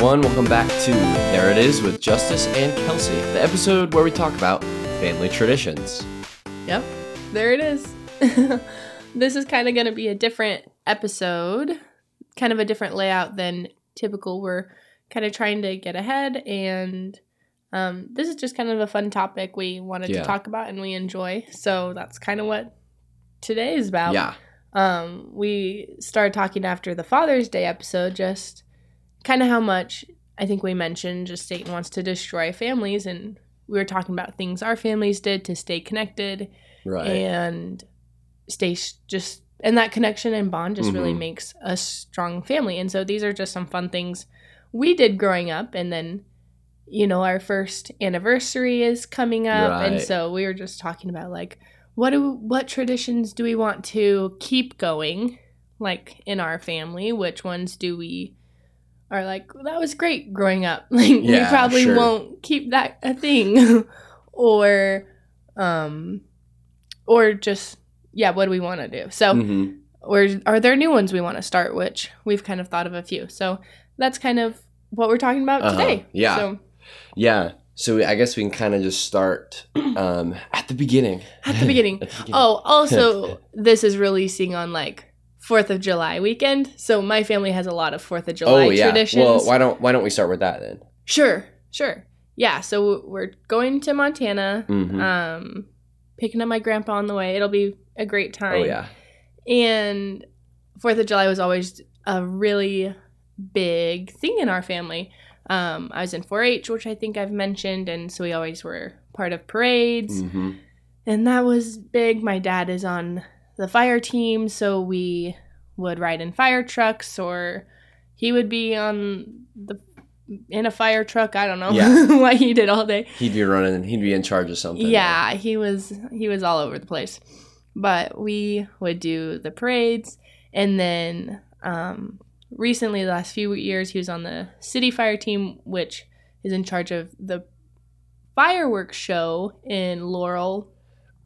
everyone. Welcome back to There It Is with Justus and Kelsey, the episode where we talk about family traditions. Yep, there it is. this is kind of going to be a different episode, kind of a different layout than typical. We're kind of trying to get ahead, and um, this is just kind of a fun topic we wanted Yeah. to talk about and we enjoy. So that's kind of what today is about. Yeah. Um, we started talking after the Father's Day episode, just kind of how much I think we mentioned just Satan wants to destroy families, and we were talking about things our families did to stay connected Right. and stay just and that connection and bond just really Mhm. makes a strong family. And so these are just some fun things we did growing up, and then. You know, our first anniversary is coming up, and so we were just talking about like what do what traditions do we want to keep going like in our family which ones do we are like that was great growing up like we probably sure. won't keep that a thing or um or just yeah what do we want to do so Mhm. or are there new ones we want to start which we've kind of thought of a few so that's kind of what we're talking about Uh-huh. today Yeah. so Yeah. So we- I guess we can kind of just start um, at the beginning. At the beginning. At the beginning. Oh, also, this is releasing on like Fourth of July weekend, so my family has a lot of Fourth of July Oh, yeah. traditions. Well, why don't why don't we start with that then? sure, sure, yeah. So we're going to Montana, Mhm. um, picking up my grandpa on the way. It'll be a great time. oh yeah. And Fourth of July was always a really big thing in our family. Um, I was in 4-H, which I think I've mentioned, and so we always were part of parades hmm and that was big. My dad is on the fire team, so we would ride in fire trucks, or he would be on the in a fire truck. I don't know Yeah. what he did all day. He'd be running. He'd be in charge of something. Yeah, he was he was all over the place. But we would do the parades, and then um, recently, the last few years, he was on the city fire team, which is in charge of the fireworks show in Laurel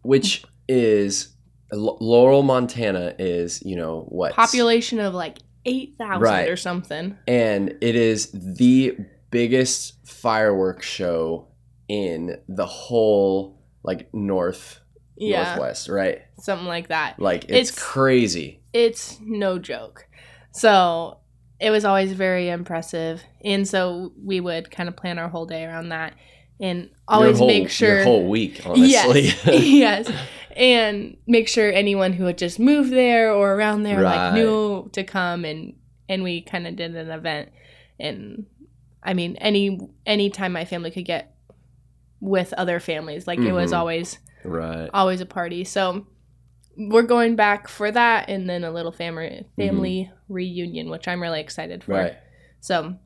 Which is L- Laurel, Montana, is you know what population of like 8,000 Right. or something. and it is the biggest fireworks show in the whole like north Yeah. northwest, right? Something like that. Like it's, It's- crazy. It's no joke. So it was always very impressive. And so we would kind of plan our whole day around that and always whole, make sure. your whole week, honestly. Yes. yes. And make sure anyone who had just moved there or around there Right. like knew to come and and we kind of did an event and I mean any any time my family could get with other families like it was Mhm. always right. always a party. So we're going back for that and then a little family family reunion which I'm really excited for. Mm-hmm. Right. So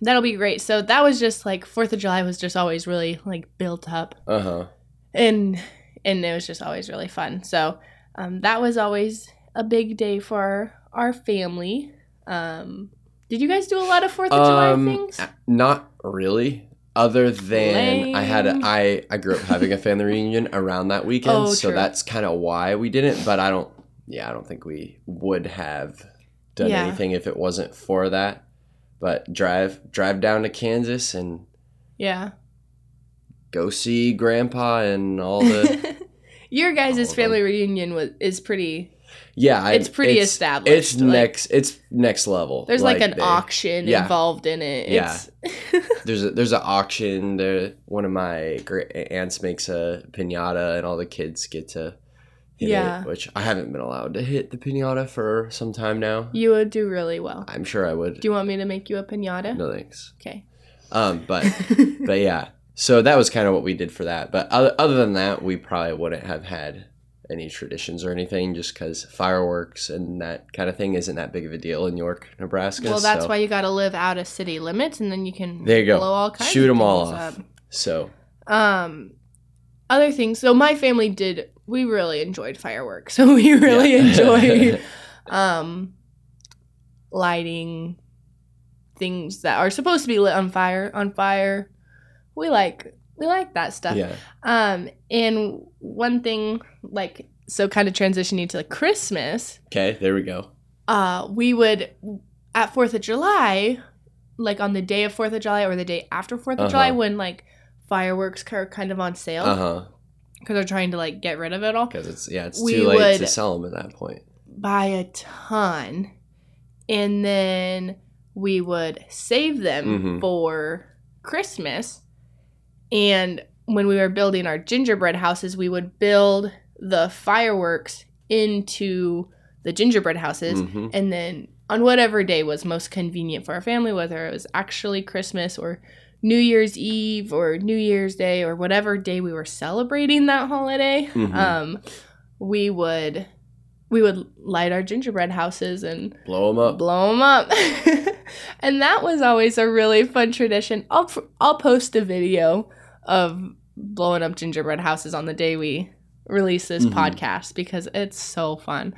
that'll be great. So that was just like 4th of July was just always really like built up Uh huh. and and it was just always really fun. So um, that was always a big day for our family. Um, did you guys do a lot of Fourth of July Um, things? not really. Other than I had a, Lame. I I grew up having a family reunion around that weekend, Oh, so true. that's kind of why we didn't. But I don't. Yeah, I don't think we would have done Yeah. anything if it wasn't for that. But drive drive down to Kansas and Yeah. go see Grandpa and all the Your guys' family reunion was is pretty. yeah. I, It's pretty It's established, like- next. It's next level. There's like, an they- auction yeah. involved in it. Yeah. It's, There's a there's an auction. There, one of my great aunts makes a pinata, and all the kids get to Yeah. it. Which I haven't been allowed to hit the pinata for some time now. you would do really well. I'm sure I would. Do you want me to make you a pinata? no thanks. Okay. Um, but but yeah. So that was kind of what we did for that. But other, other than that, we probably wouldn't have had any traditions or anything, just because fireworks and that kind of thing isn't that big of a deal in York, Nebraska. well, that's so, why you got to live out of city limits, and then you can There you go. blow all kinds Shoot them all off. up. So Um, other things. So my family did. We really enjoyed fireworks. So we really Yeah. enjoy um, lighting things that are supposed to be lit on fire. On fire, we like we like that stuff. yeah. Um, and one thing like so, kind of transitioning to like Christmas. Okay, there we go. Uh, we would at Fourth of July like on the day of Fourth of July or the day after 4th of Uh-huh. July when like fireworks are kind of on sale because they're trying to like get rid of it all. Because it's yeah, it's We too late to sell them at that point. Buy a ton, and then we would save them Mhm. for Christmas. And when we were building our gingerbread houses, we would build the fireworks into the gingerbread houses. hmm And then on whatever day was most convenient for our family, whether it was actually Christmas or New Year's Eve or New Year's Day or whatever day we were celebrating that holiday, Mhm. um, we would we would light our gingerbread houses and Blow them up. blow them up. and that was always a really fun tradition. I'll I'll post a video of blowing up gingerbread houses on the day we release this Mhm. podcast because it's so fun.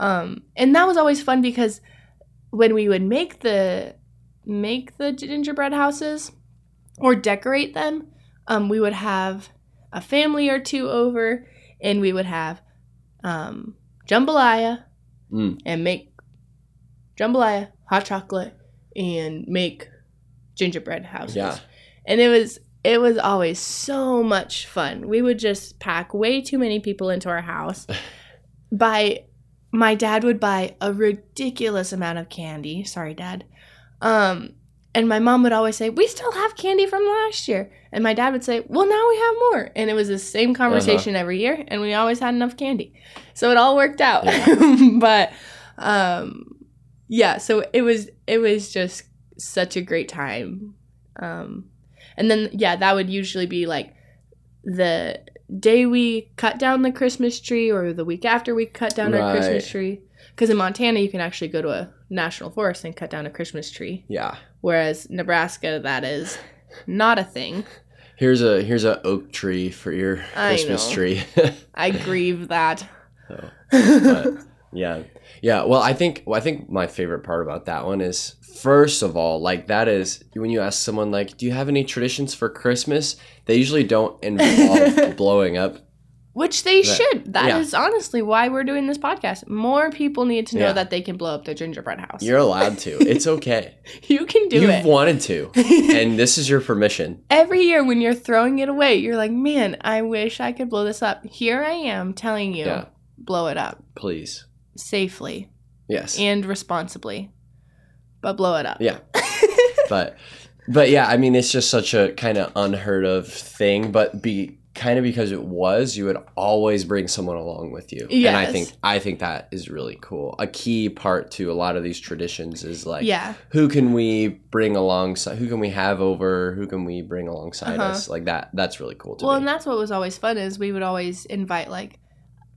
Um, and that was always fun because when we would make the make the gingerbread houses or decorate them, um, we would have a family or two over, and we would have um, jambalaya Mm. and make jambalaya, hot chocolate, and make gingerbread houses. Yeah. And it was it was always so much fun. We would just pack way too many people into our house. Buy my dad would buy a ridiculous amount of candy. Sorry, dad. Um and my mom would always say, "We still have candy from last year." And my dad would say, "Well, now we have more." And it was the same conversation every year, and we always had enough candy. So it all worked out. but um yeah, so it was it was just such a great time. Um and then yeah, that would usually be like the day we cut down the Christmas tree or the week after we cut down our Christmas tree. Because in Montana, you can actually go to a national forest and cut down a Christmas tree, Yeah. Whereas Nebraska, that is not a thing. Here's a here's a oak tree for your I Christmas know. tree. I grieve that. So, but yeah, yeah. Well, I think well, I think my favorite part about that one is first of all, like that is when you ask someone like, "Do you have any traditions for Christmas?" They usually don't involve blowing up. Which they That- should. That is yeah. honestly why we're doing this podcast. More people need to know Yeah. that they can blow up their gingerbread house. You're allowed to. It's okay. you can do it. You've wanted to, and this is your permission. Every year when you're throwing it away, you're like, man, I wish I could blow this up. Here I am telling you, Yeah. blow it up Please. safely Yes. and responsibly, but blow it up. Yeah. but but yeah i mean it's just such a kind of unheard of thing but be kind of because it was you would always bring someone along with you and i think i think that is really cool a key part to a lot of these traditions is like yeah. who can we bring alongside who can we have over who can we bring alongside Uh-huh. us like that that's really cool to Well, me and that's what was always fun is we would always invite like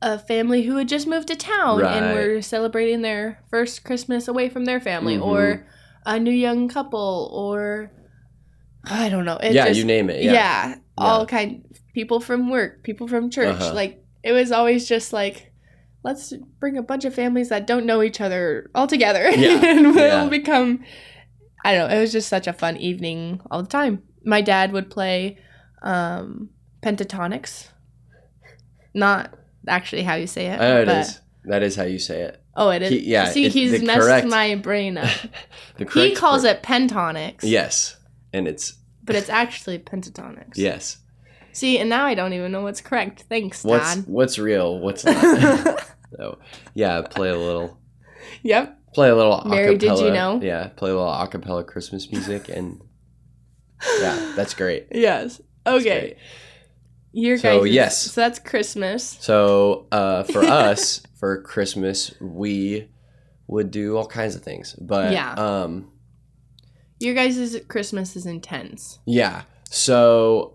a family who had just moved to town and Right. were celebrating their first Christmas away from their family, Mhm. or a new young couple, or I don't know. It yeah just- you name it yeah, yeah, all kind people from work, people from church. Uh-huh. Like it was always just like let's bring a bunch of families that don't know each other all together Yeah, and we'll yeah. become I don't know, it was just such a fun evening all the time. My dad would play um Pentatonix. Not actually how you say it. I know it is. that is how you say it Oh, it is. He- yeah, See, he's messed correct- my brain up. the he calls word- it pentonics. yes and it's But it's actually Pentatonix. yes See, and now I don't even know what's correct. Thanks, what's Dad. what's real what's not so yeah play a little yep. play a little Mary, acapella, did you know? yeah play a little acapella christmas music and yeah that's great Yes. Okay. Your So, guys. yes. So that's Christmas. so uh for us for christmas we would do all kinds of things but Yeah. um Your guys' Christmas is intense. yeah so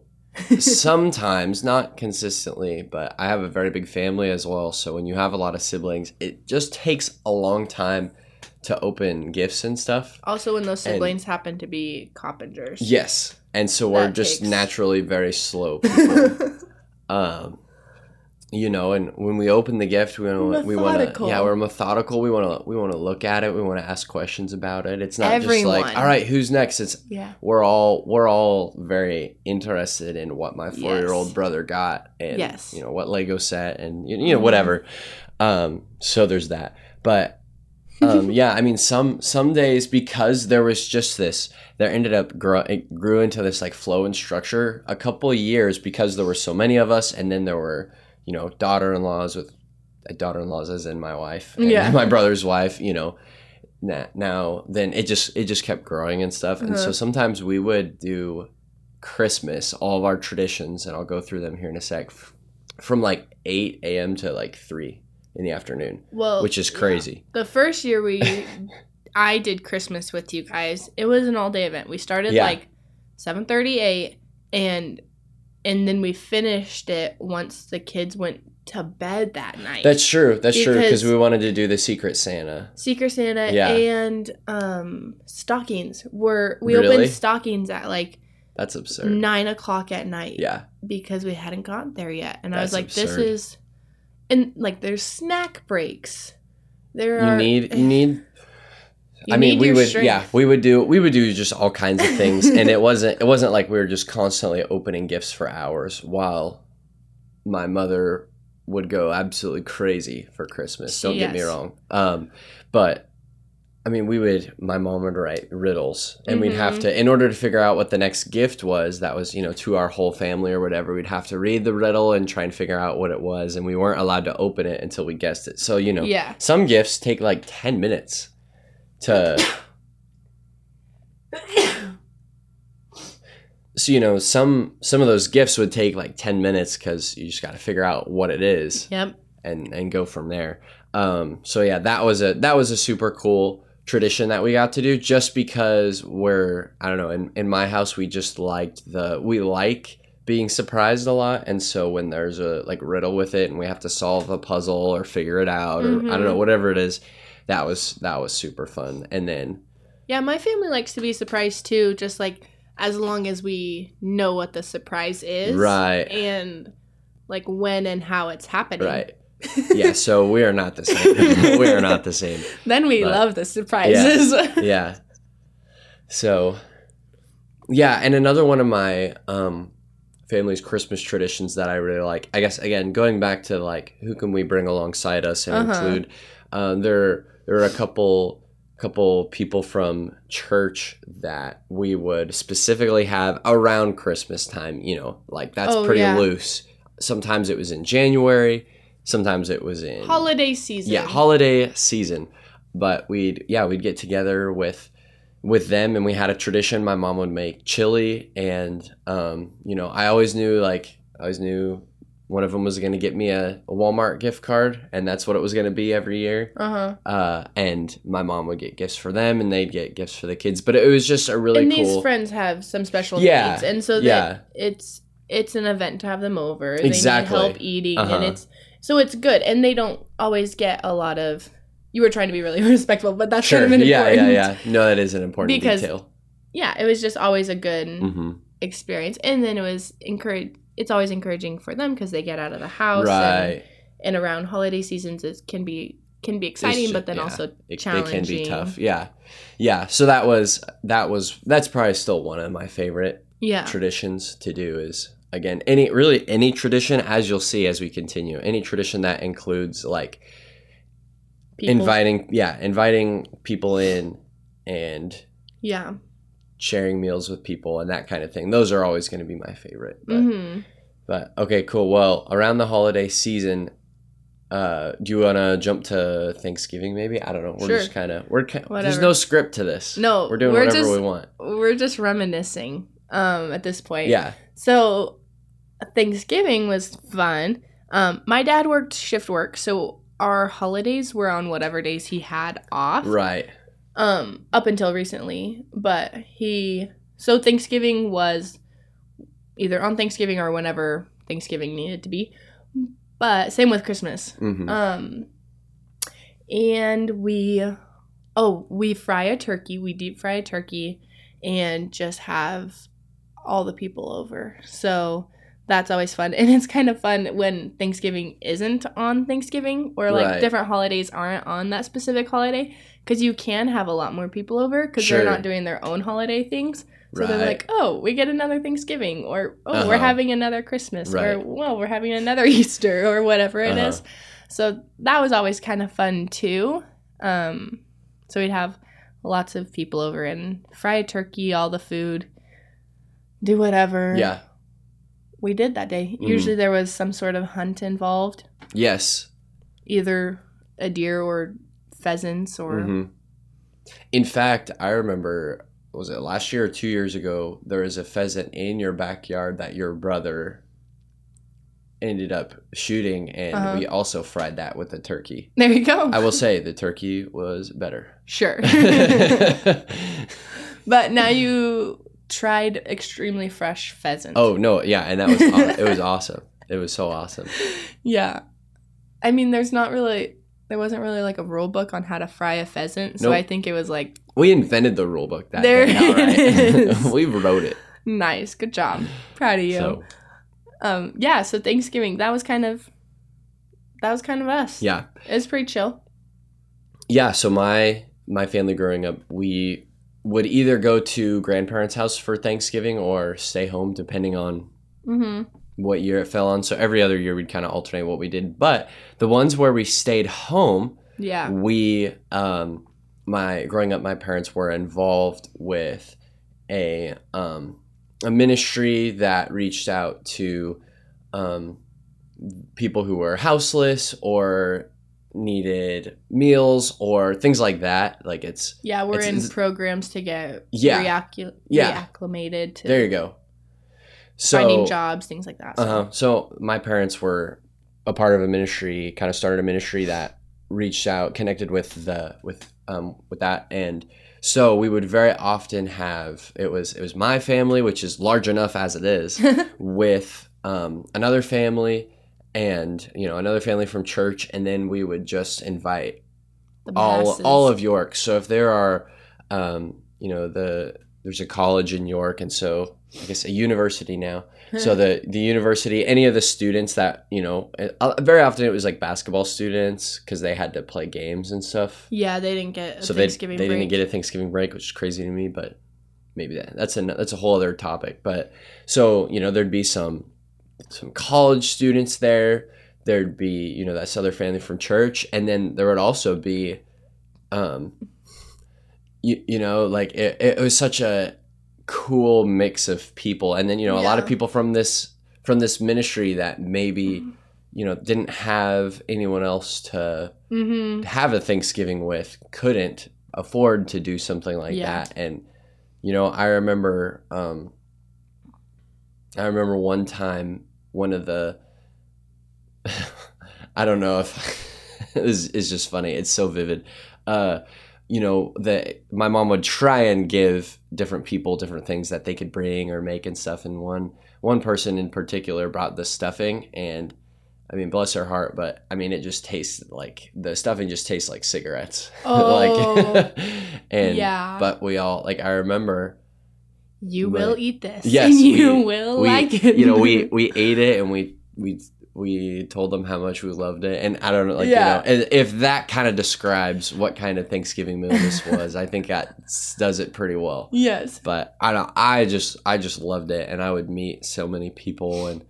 sometimes not consistently but i have a very big family as well so when you have a lot of siblings it just takes a long time to open gifts and stuff Also, when those And- siblings happen to be carpenters. yes and so we're just takes- naturally very slow people. um you know and when we open the gift we want to we want to yeah we're methodical we want to we want to look at it we want to ask questions about it it's not just like all right who's next it's yeah. we're all we're all very interested in what my four year old Yes. brother got and Yes. you know what lego set and you you know whatever um so there's that but um, yeah, I mean, some some days because there was just this, there ended up grow, it grew into this like flow and structure. A couple of years because there were so many of us, and then there were you know daughter-in-laws with uh, daughter-in-laws as in my wife, and Yeah. my brother's wife. You know, now, now then it just it just kept growing and stuff, and so Uh-huh. sometimes we would do Christmas, all of our traditions, and I'll go through them here in a sec, f- from like eight a.m. to like three in the afternoon, Well, which is yeah. crazy. The first year we, I did Christmas with you guys. It was an all day event. We started Yeah. like seven thirty eight, and and then we finished it once the kids went to bed that night. That's true. That's true because Because- we wanted to do the Secret Santa. Secret Santa Yeah. and um stockings were we Really? opened stockings at like That's absurd. nine o'clock at night Yeah, because we hadn't gotten there yet, and I was That's like, this is, and like there's snack breaks. There you are need you need. You I mean, we would strength. yeah we would do we would do just all kinds of things, and it wasn't it wasn't like we were just constantly opening gifts for hours while my mother would go absolutely crazy for Christmas. Don't get me wrong, um, but. I mean, we would. My mom would write riddles, and we'd have Mhm. to, in order to figure out what the next gift was, that was you know to our whole family or whatever. We'd have to read the riddle and try and figure out what it was, and we weren't allowed to open it until we guessed it. So you know, yeah. some gifts take like 10 minutes to so you know some some of those gifts would take like 10 minutes because you just got to figure out what it is Yep. and and go from there um so yeah that was a that was a super cool tradition that we got to do just because we're i don't know in, in my house we just liked the we like being surprised a lot and so when there's a like riddle with it and we have to solve a puzzle or figure it out or i don't know Mhm. whatever it is that was that was super fun and then Yeah, my family likes to be surprised too, just like as long as we know what the surprise is. right And like when and how it's happening. right yeah so we are not the same we are not the same Then we But- love the surprises. yeah. So, yeah, and another one of my um, family's Christmas traditions that I really like. I guess again, going back to like who can we bring alongside us and Uh-huh. include. Um, there, there were a couple, couple people from church that we would specifically have around Christmas time. You know, like that's Oh, pretty yeah. loose. Sometimes it was in January. Sometimes it was in Holiday season. yeah holiday season but we'd yeah we'd get together with with them and we had a tradition my mom would make chili and um you know i always knew like i always knew one of them was going to get me a, a walmart gift card and that's what it was going to be every year Uh huh. uh and my mom would get gifts for them and they'd get gifts for the kids but it was just a really and cool these friends have some special Yeah, needs, and so yeah. it's it's an event to have them over. Exactly. They need help eating, Uh-huh. and it's so it's good, and they don't always get a lot of. You were trying to be really respectful, but that's sure kind of an yeah important. yeah yeah no that is an important Because- detail Yeah, it was just always a good hmm experience, and then it was encourage. It's always encouraging for them because they get out of the house, right And, and around holiday seasons, it can be can be exciting, ju- but then yeah, also it, it challenging. can be tough yeah yeah so that was that was that's probably still one of my favorite yeah, traditions to do is again any really any tradition as you'll see as we continue any tradition that includes like people. inviting yeah inviting people in and Yeah. Sharing meals with people and that kind of thing those are always going to be my favorite but, hmm but okay cool well around the holiday season uh, do you want to jump to Thanksgiving? Maybe I don't know. We're Sure. just kind of we're ki- there's no script to this. No, we're doing we're whatever just- we want. We're just reminiscing um, at this point. Yeah, So Thanksgiving was fun. Um, my dad worked shift work, so our holidays were on whatever days he had off. right. Um, up until recently, but he so Thanksgiving was either on Thanksgiving or whenever Thanksgiving needed to be. But same with Christmas. hmm Um, and we, oh, we fry a turkey. We deep fry a turkey, and just have all the people over. So that's always fun, and it's kind of fun when Thanksgiving isn't on Thanksgiving, or like Right. different holidays aren't on that specific holiday, because you can have a lot more people over because Sure. they're not doing their own holiday things. So they're like, oh, we get another Thanksgiving, or oh, we're Uh-huh. having another Christmas, or Right. well, we're having another Easter, or whatever it Uh-huh. is. So that was always kind of fun too. Um, So we'd have lots of people over and fry a turkey, all the food, do whatever. Yeah. We did that day. Mm. Usually there was some sort of hunt involved, Yes. either a deer or pheasants or Mhm. In fact, I remember was it last year or two years ago? There was a pheasant in your backyard that your brother ended up shooting, and Uh-huh. we also fried that with a turkey. there you go. I will say the turkey was better. sure. but now you tried extremely fresh pheasant. oh no, yeah, and that was aw- it was awesome. It was so awesome. Yeah. I mean, there's not really, there wasn't really like a rule book on how to fry a pheasant. So Nope. I think it was like, We invented the rule book that There day, it outright. is. we wrote it. nice. Good job. Proud of you. So um, yeah. So Thanksgiving, that was kind of, that was kind of us. yeah, It was pretty chill. yeah. So my my family growing up, we would either go to grandparents' house for Thanksgiving or stay home, depending on Mm-hmm. what year it fell on. So every other year we'd kind of alternate what we did. But the ones where we stayed home, Yeah. we um my growing up my parents were involved with a um a ministry that reached out to um people who were houseless or needed meals or things like that like it's Yeah. We're It's- in it's- programs to get Yeah. reaccu- Yeah. reacclimated to there you go so finding jobs, things like that. So. Uh-huh. So my parents were a part of a ministry, kind of started a ministry that reached out, connected with the with um with that, and so we would very often have it was it was my family, which is large enough as it is, with um another family, and you know another family from church, and then we would just invite all all of York. So if there are, um, you know, the there's a college in York, and so I guess a university now. So the the university, any of the students that you know, uh, very often it was like basketball students because they had to play games and stuff. yeah, they didn't get a so they they break. didn't get a Thanksgiving break, which is crazy to me, but maybe that that's a that's a whole other topic. But so you know, there'd be some some college students there. There'd be you know that other family from church, and then there would also be, um, you you know like it, it was such a cool mix of people, and then you know a lot of people from this from this ministry that maybe you know didn't have anyone else to Mm-hmm. have a Thanksgiving with couldn't afford to do something like Yeah. that. And you know, I remember um I remember one time one of the I don't know if this is just funny. It's so vivid. Uh you know, that my mom would try and give different people different things that they could bring or make and stuff and one one person in particular brought the stuffing and I mean, bless her heart, but I mean, it just tastes like the stuffing just tastes like cigarettes. Oh. like, and yeah. but we all like. I remember, you Right. will eat this. Yes, and you we- will we, like it. you know, we we ate it and we we we told them how much we loved it, and I don't know, like Yeah. you know, if that kind of describes what kind of Thanksgiving meal this was, I think that does it pretty well. yes. But I don't. I just I just loved it, and I would meet so many people and.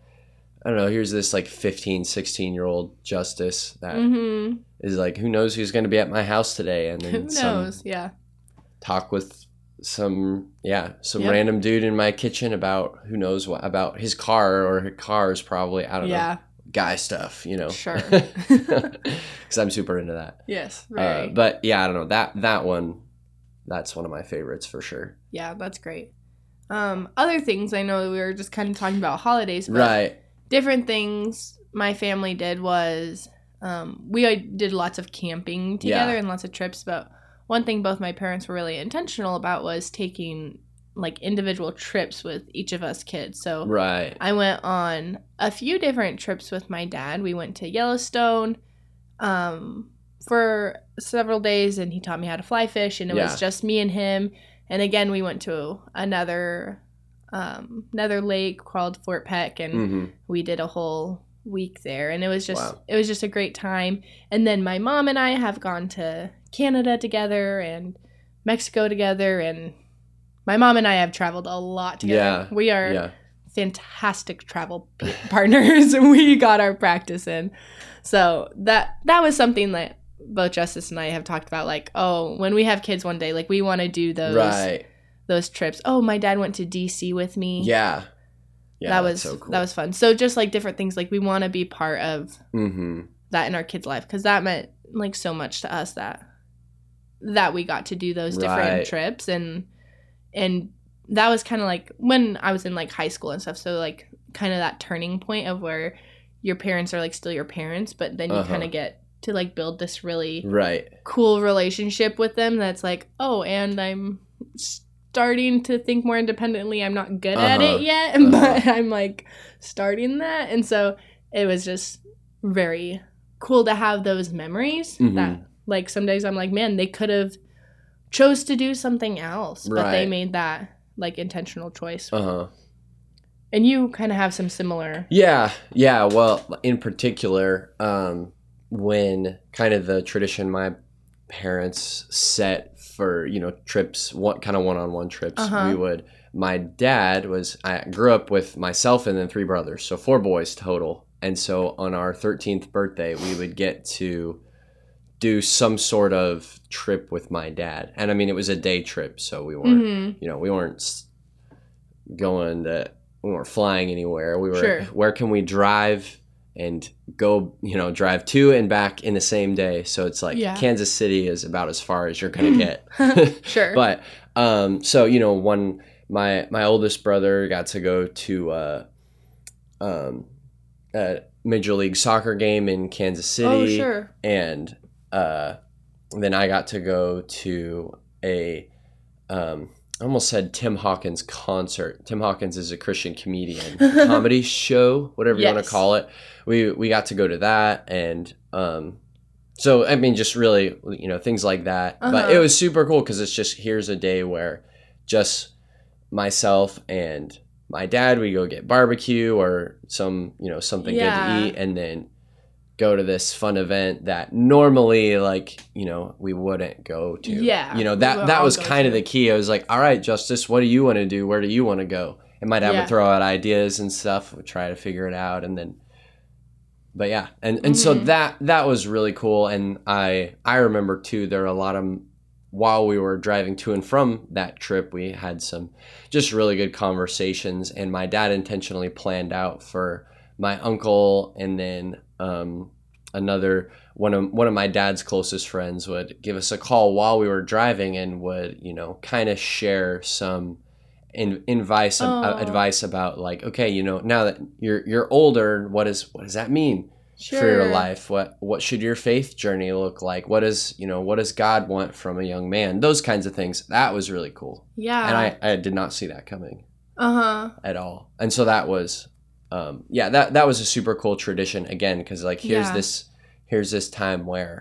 I don't know. Here's this like 15, 16 year old Justus that Mm-hmm. is like, who knows who's going to be at my house today, and then Who some knows? Yeah. talk with some yeah some random dude in my kitchen about who knows what about his car or her cars probably I don't know guy stuff you know Sure. because I'm super into that. Yes. Uh, but yeah, I don't know that that one. That's one of my favorites for sure. yeah, that's great. Um, other things I know we were just kind of talking about holidays, but Right. different things my family did was um, we uh, did lots of camping together Yeah. and lots of trips. But one thing both my parents were really intentional about was taking like individual trips with each of us kids. So Right. I went on a few different trips with my dad. We went to Yellowstone um, for several days, and he taught me how to fly fish, and it Yeah. was just me and him. And again, we went to another um, another lake called Fort Peck, and hmm we did a whole week there, and it was just Wow. it was just a great time. And then my mom and I have gone to Canada together and Mexico together, and my mom and I have traveled a lot together. Yeah. We are Yeah. fantastic travel p- partners and we got our practice in so that that was something that both Justus and I have talked about like, oh, when we have kids one day, like we want to do those right. those trips. Oh, my dad went to DC with me. Yeah. Yeah. that was so cool. that was fun. So just like different things, like we want to be part of Mm-hmm. that in our kids' life because that meant like so much to us that that we got to do those different Right. trips and and that was kind of like when I was in like high school and stuff. So like kind of that turning point of where your parents are like still your parents, but then you Uh-huh. kind of get to like build this really Right. cool relationship with them that's like, oh, and I'm starting to think more independently. I'm not good at Uh-huh. it yet, Uh-huh. but I'm like starting that. And so it was just very cool to have those memories Mhm. that like some days I'm like, man, they could have chose to do something else, but they made that like intentional choice. Uh huh. And you kind of have some similar Yeah, yeah. Well, in particular, um, when kind of the tradition my parents set for you know trips, one kind of one-on-one trips, Uh-huh. we would. My dad was. I grew up with myself and then three brothers, so four boys total. And so on our thirteenth birthday, we would get to do some sort of trip with my dad, and I mean it was a day trip, so we weren't Mhm. you know, we weren't going to, we weren't flying anywhere. We were, Sure. where can we drive and go, you know, drive to and back in the same day? So it's like Yeah. Kansas City is about as far as you're going to get. sure. but, um, so, you know, one, my, my oldest brother got to go to, uh, um, a major league soccer game in Kansas City oh, sure. and uh, then I got to go to a um, I almost said Tim Hawkins concert. Tim Hawkins is a Christian comedian, comedy show, whatever you want to call it. We we got to go to that, and um, so I mean, just really, you know, things like that. But Uh-huh. it was super cool because it's just here's a day where just myself and my dad we go get barbecue or some you know something Yeah. good to eat, and then go to this fun event that normally like you know we wouldn't go to. Yeah, you know that that was kind of the key. I was like all right Justus what do you want to do? Where do you want to go? And my dad Yeah. would throw out ideas and stuff would try to figure it out and then but yeah and and so Mhm. that that was really cool and i i remember too there were a lot of while we were driving to and from that trip we had some just really good conversations and my dad intentionally planned out for my uncle and then um, another one of one of my dad's closest friends would give us a call while we were driving and would you know kind of share some in, advice uh, advice about like okay you know now that you're you're older what is what does that mean Sure. for your life? What what should your faith journey look like? What is you know what does god want from a young man? Those kinds of things. That was really cool. Yeah. and i i did not see that coming uh huh. at all. And so that was um yeah that that was a super cool tradition again because like here's Yeah. this here's this time where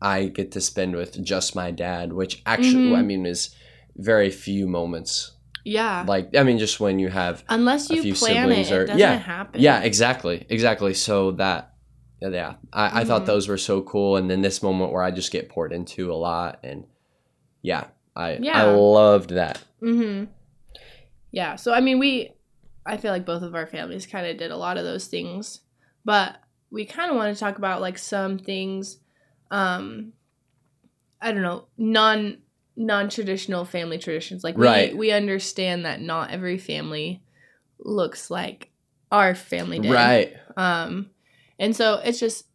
i get to spend with just my dad which actually Mhm. i mean is very few moments Yeah. like i mean just when you have Unless a you few plan it, siblings it or- doesn't yeah, happen. yeah exactly exactly so that yeah i, I thought Mhm. those were so cool and then this moment where i just get poured into a lot and yeah i Yeah. i loved that Mm-hmm. Yeah. So I mean, we, I feel like both of our families kind of did a lot of those things, but we kind of want to talk about like some things, um, I don't know, non non traditional family traditions. Like we Right. we understand that not every family looks like our family did. right Um, and so it's just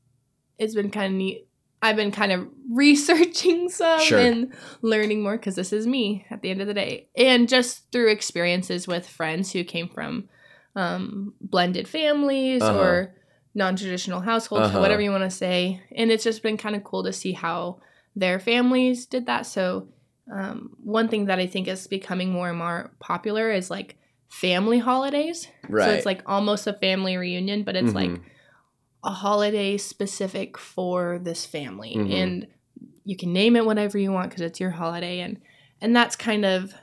it's been kind of neat. I've been kind of researching some Sure. and learning more because this is me at the end of the day, and just through experiences with friends who came from um, blended families Uh-huh. or non-traditional households, Uh-huh. whatever you want to say. And it's just been kind of cool to see how their families did that. So um, one thing that I think is becoming more and more popular is like family holidays. right So it's like almost a family reunion, but it's like Mhm. A holiday specific for this family. Mhm. And you can name it whatever you want because it's your holiday and and that's kind of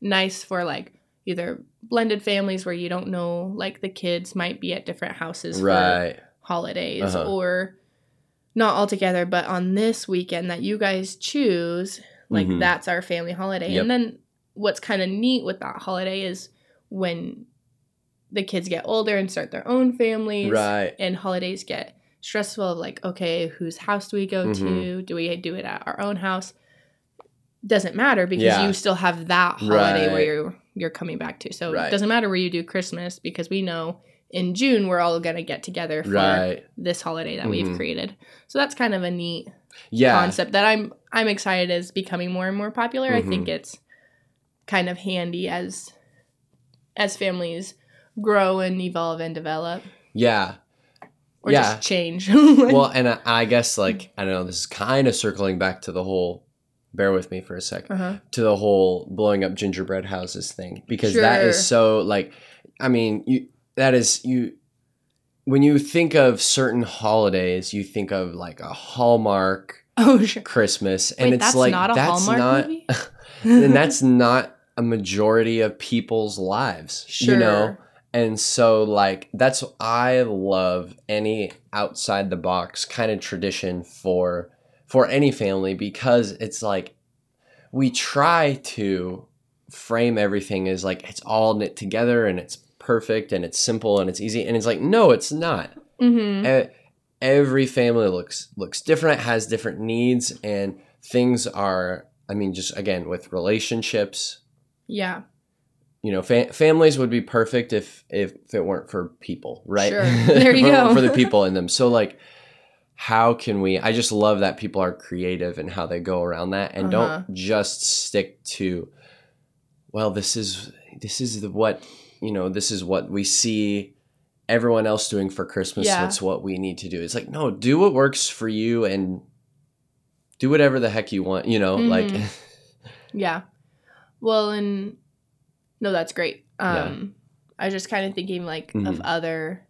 nice for like either blended families where you don't know like the kids might be at different houses for holidays Uh-huh. or not all together but on this weekend that you guys choose like Mhm. that's our family holiday Yep. and then what's kind of neat with that holiday is when the kids get older and start their own families right and holidays get stressful of like, okay, whose house do we go Mm-hmm. to? Do we do it at our own house? Doesn't matter because Yeah. you still have that holiday where you're you're coming back to. So Right. it doesn't matter where you do Christmas because we know in June we're all gonna get together for Right. this holiday that we've Mhm. created. So that's kind of a neat Yeah. concept that I'm I'm excited is becoming more and more popular. I Mhm. think it's kind of handy as as families grow and evolve and develop Yeah. or Yeah. just change. well, and I, I guess like I don't know. This is kind of circling back to the whole. Bear with me for a 2nd uh-huh. To the whole blowing up gingerbread houses thing because that is so like, I mean, you that is you. When you think of certain holidays, you think of like a Hallmark Oh sure. Christmas, and Wait, it's that's like not that's Hallmark not, and that's not a majority of people's lives. sure. You know, and so like that's I love any outside the box kind of tradition for for any family because it's like we try to frame everything as like it's all knit together and it's perfect and it's simple and it's easy and it's like no it's not Mm-hmm. Every family looks looks different has different needs and things are i mean just again with relationships Yeah. You know fa- families would be perfect if if it weren't for people right Sure. There you For- go. for the people in them so like how can we i just love that people are creative and how they go around that and Uh-huh. don't just stick to well this is this is the what you know this is what we see everyone else doing for christmas Yeah. that's what we need to do it's like no do what works for you and do whatever the heck you want you know like Mhm. Yeah. Well, and no, that's great. Yeah. Um, I was just kind of thinking like of Mhm. other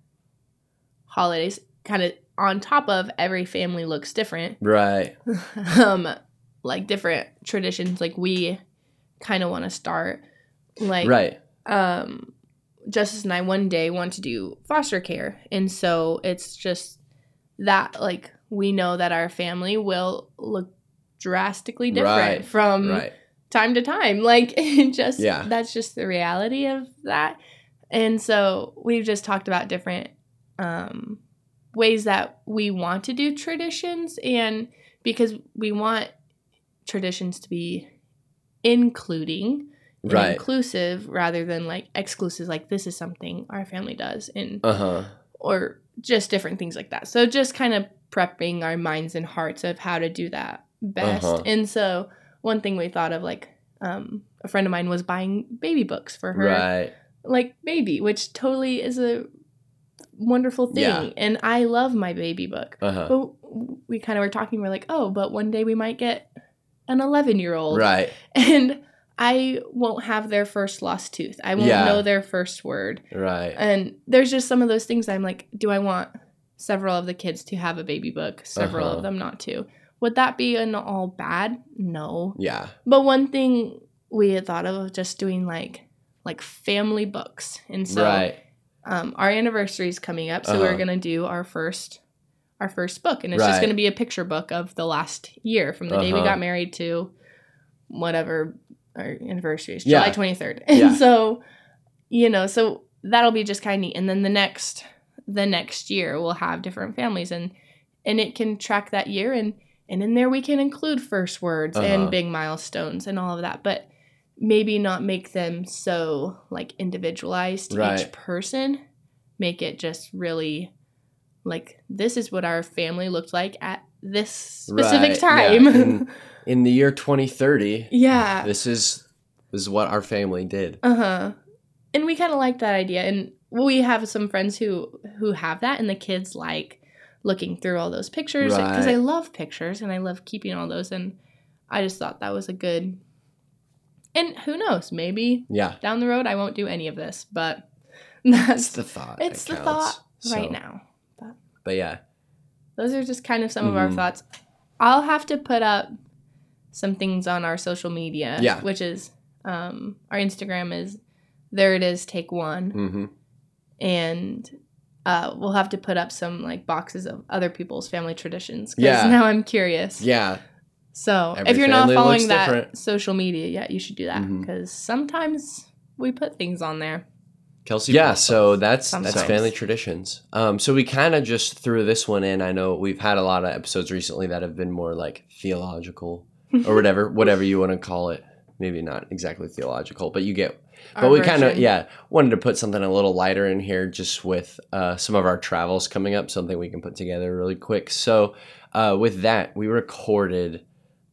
holidays, kind of on top of every family looks different. right um, like different traditions. Like we kind of want to start like right um Justus and i one day want to do foster care and so it's just that like we know that our family will look drastically different Right, from right time to time. Like it just Yeah. that's just the reality of that. And so we've just talked about different um ways that we want to do traditions. And because we want traditions to be including right. inclusive rather than like exclusive like this is something our family does and uh-huh. or just different things like that. So just kind of prepping our minds and hearts of how to do that best. Uh-huh. and so one thing we thought of like um, a friend of mine was buying baby books for her right like baby which totally is a wonderful thing Yeah. and i love my baby book uh-huh but we kind of were talking we're like oh but one day we might get an 11 year old right and I won't have their first lost tooth. I won't Yeah. know their first word. right And there's just some of those things I'm like, do I want several of the kids to have a baby book, several Uh-huh. of them not to? Would that be an all bad? No. yeah But one thing we had thought of just doing like like family books. And so right um, our anniversary is coming up, so we're Uh-huh. gonna do our first our first book, and it's just gonna be a picture book of the last year from the day we Uh-huh. got married to whatever our anniversary is, Yeah. July twenty third. And Yeah. so, you know, so that'll be just kind of neat. And then the next the next year we'll have different families, and and it can track that year, and and in there we can include first words Uh-huh. and big milestones and all of that, but maybe not make them so like individualized to Right. each person make it just really like this is what our family looked like at this specific Right, yeah. time In- in the year 2030 yeah this is this is what our family did uh-huh and we kind of like that idea and we have some friends who who have that and the kids like looking through all those pictures because i love pictures and i love keeping all those and i just thought that was a good and who knows maybe yeah down the road I won't do any of this, but it's that's the thought it's the counts. thought right So, now. but but, yeah Those are just kind of some of our Mhm. thoughts. I'll have to put up some things on our social media, Yeah. which is um, our Instagram is there it is take one, hmm and uh, we'll have to put up some like boxes of other people's family traditions. 'cause Yeah. now I'm curious. yeah So Every if you're not following that different. social media yet, you should do that because sometimes we put things on there. Kelsey. Yeah, so that's Sometimes. that's family traditions. Um, so we kind of just threw this one in. I know we've had a lot of episodes recently that have been more like theological or whatever, whatever you want to call it. Maybe not exactly theological, but you get. But we kind of yeah wanted to put something a little lighter in here, just with uh, some of our travels coming up, something we can put together really quick. So uh, with that, we recorded.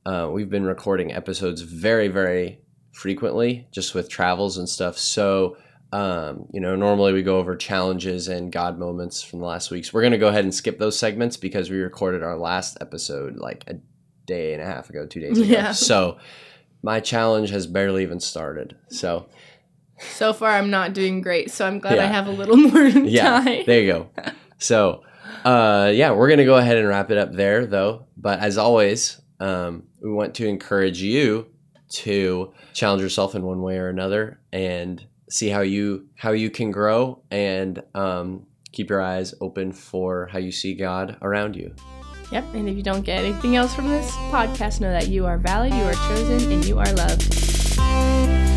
Uh, we've been recording episodes very very frequently, just with travels and stuff. So um, you know, normally we go over challenges and God moments from the last weeks. We're going to go ahead and skip those segments because we recorded our last episode like a day and a half ago, two days ago. Yeah. So my challenge has barely even started. So So far, I'm not doing great, so I'm glad I have a little more yeah, time. there you go. So uh, yeah, we're going to go ahead and wrap it up there though. But as always, um, we want to encourage you to challenge yourself in one way or another and see how you how you can grow and um, keep your eyes open for how you see God around you. Yep, and if you don't get anything else from this podcast, know that you are valid, you are chosen, and you are loved.